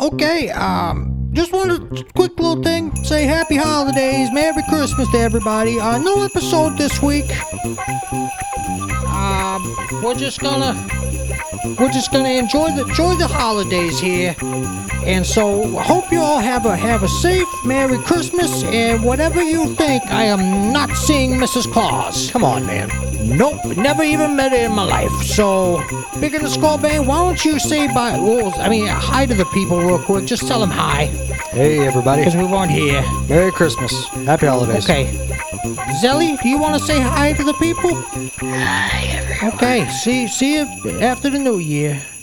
Okay, um, just wanted quick little thing. Say happy holidays, Merry Christmas to everybody. Uh, no episode this week. Um, we're just gonna, we're just gonna enjoy the enjoy the holidays here. And so, hope you all have a have a safe Merry Christmas. And whatever you think, I am not seeing Mrs. Claus. Come on, man. Nope, never even met her in my life. So, Big in the Skull Band, why don't you say bye? Well, I mean, hi to the people real quick. Just tell them hi, Hey, everybody. because we weren't here. Merry Christmas. Happy holidays. Okay. Zelly, do you want to say hi to the people? Hi, everyone. Okay, see, see you after the new year.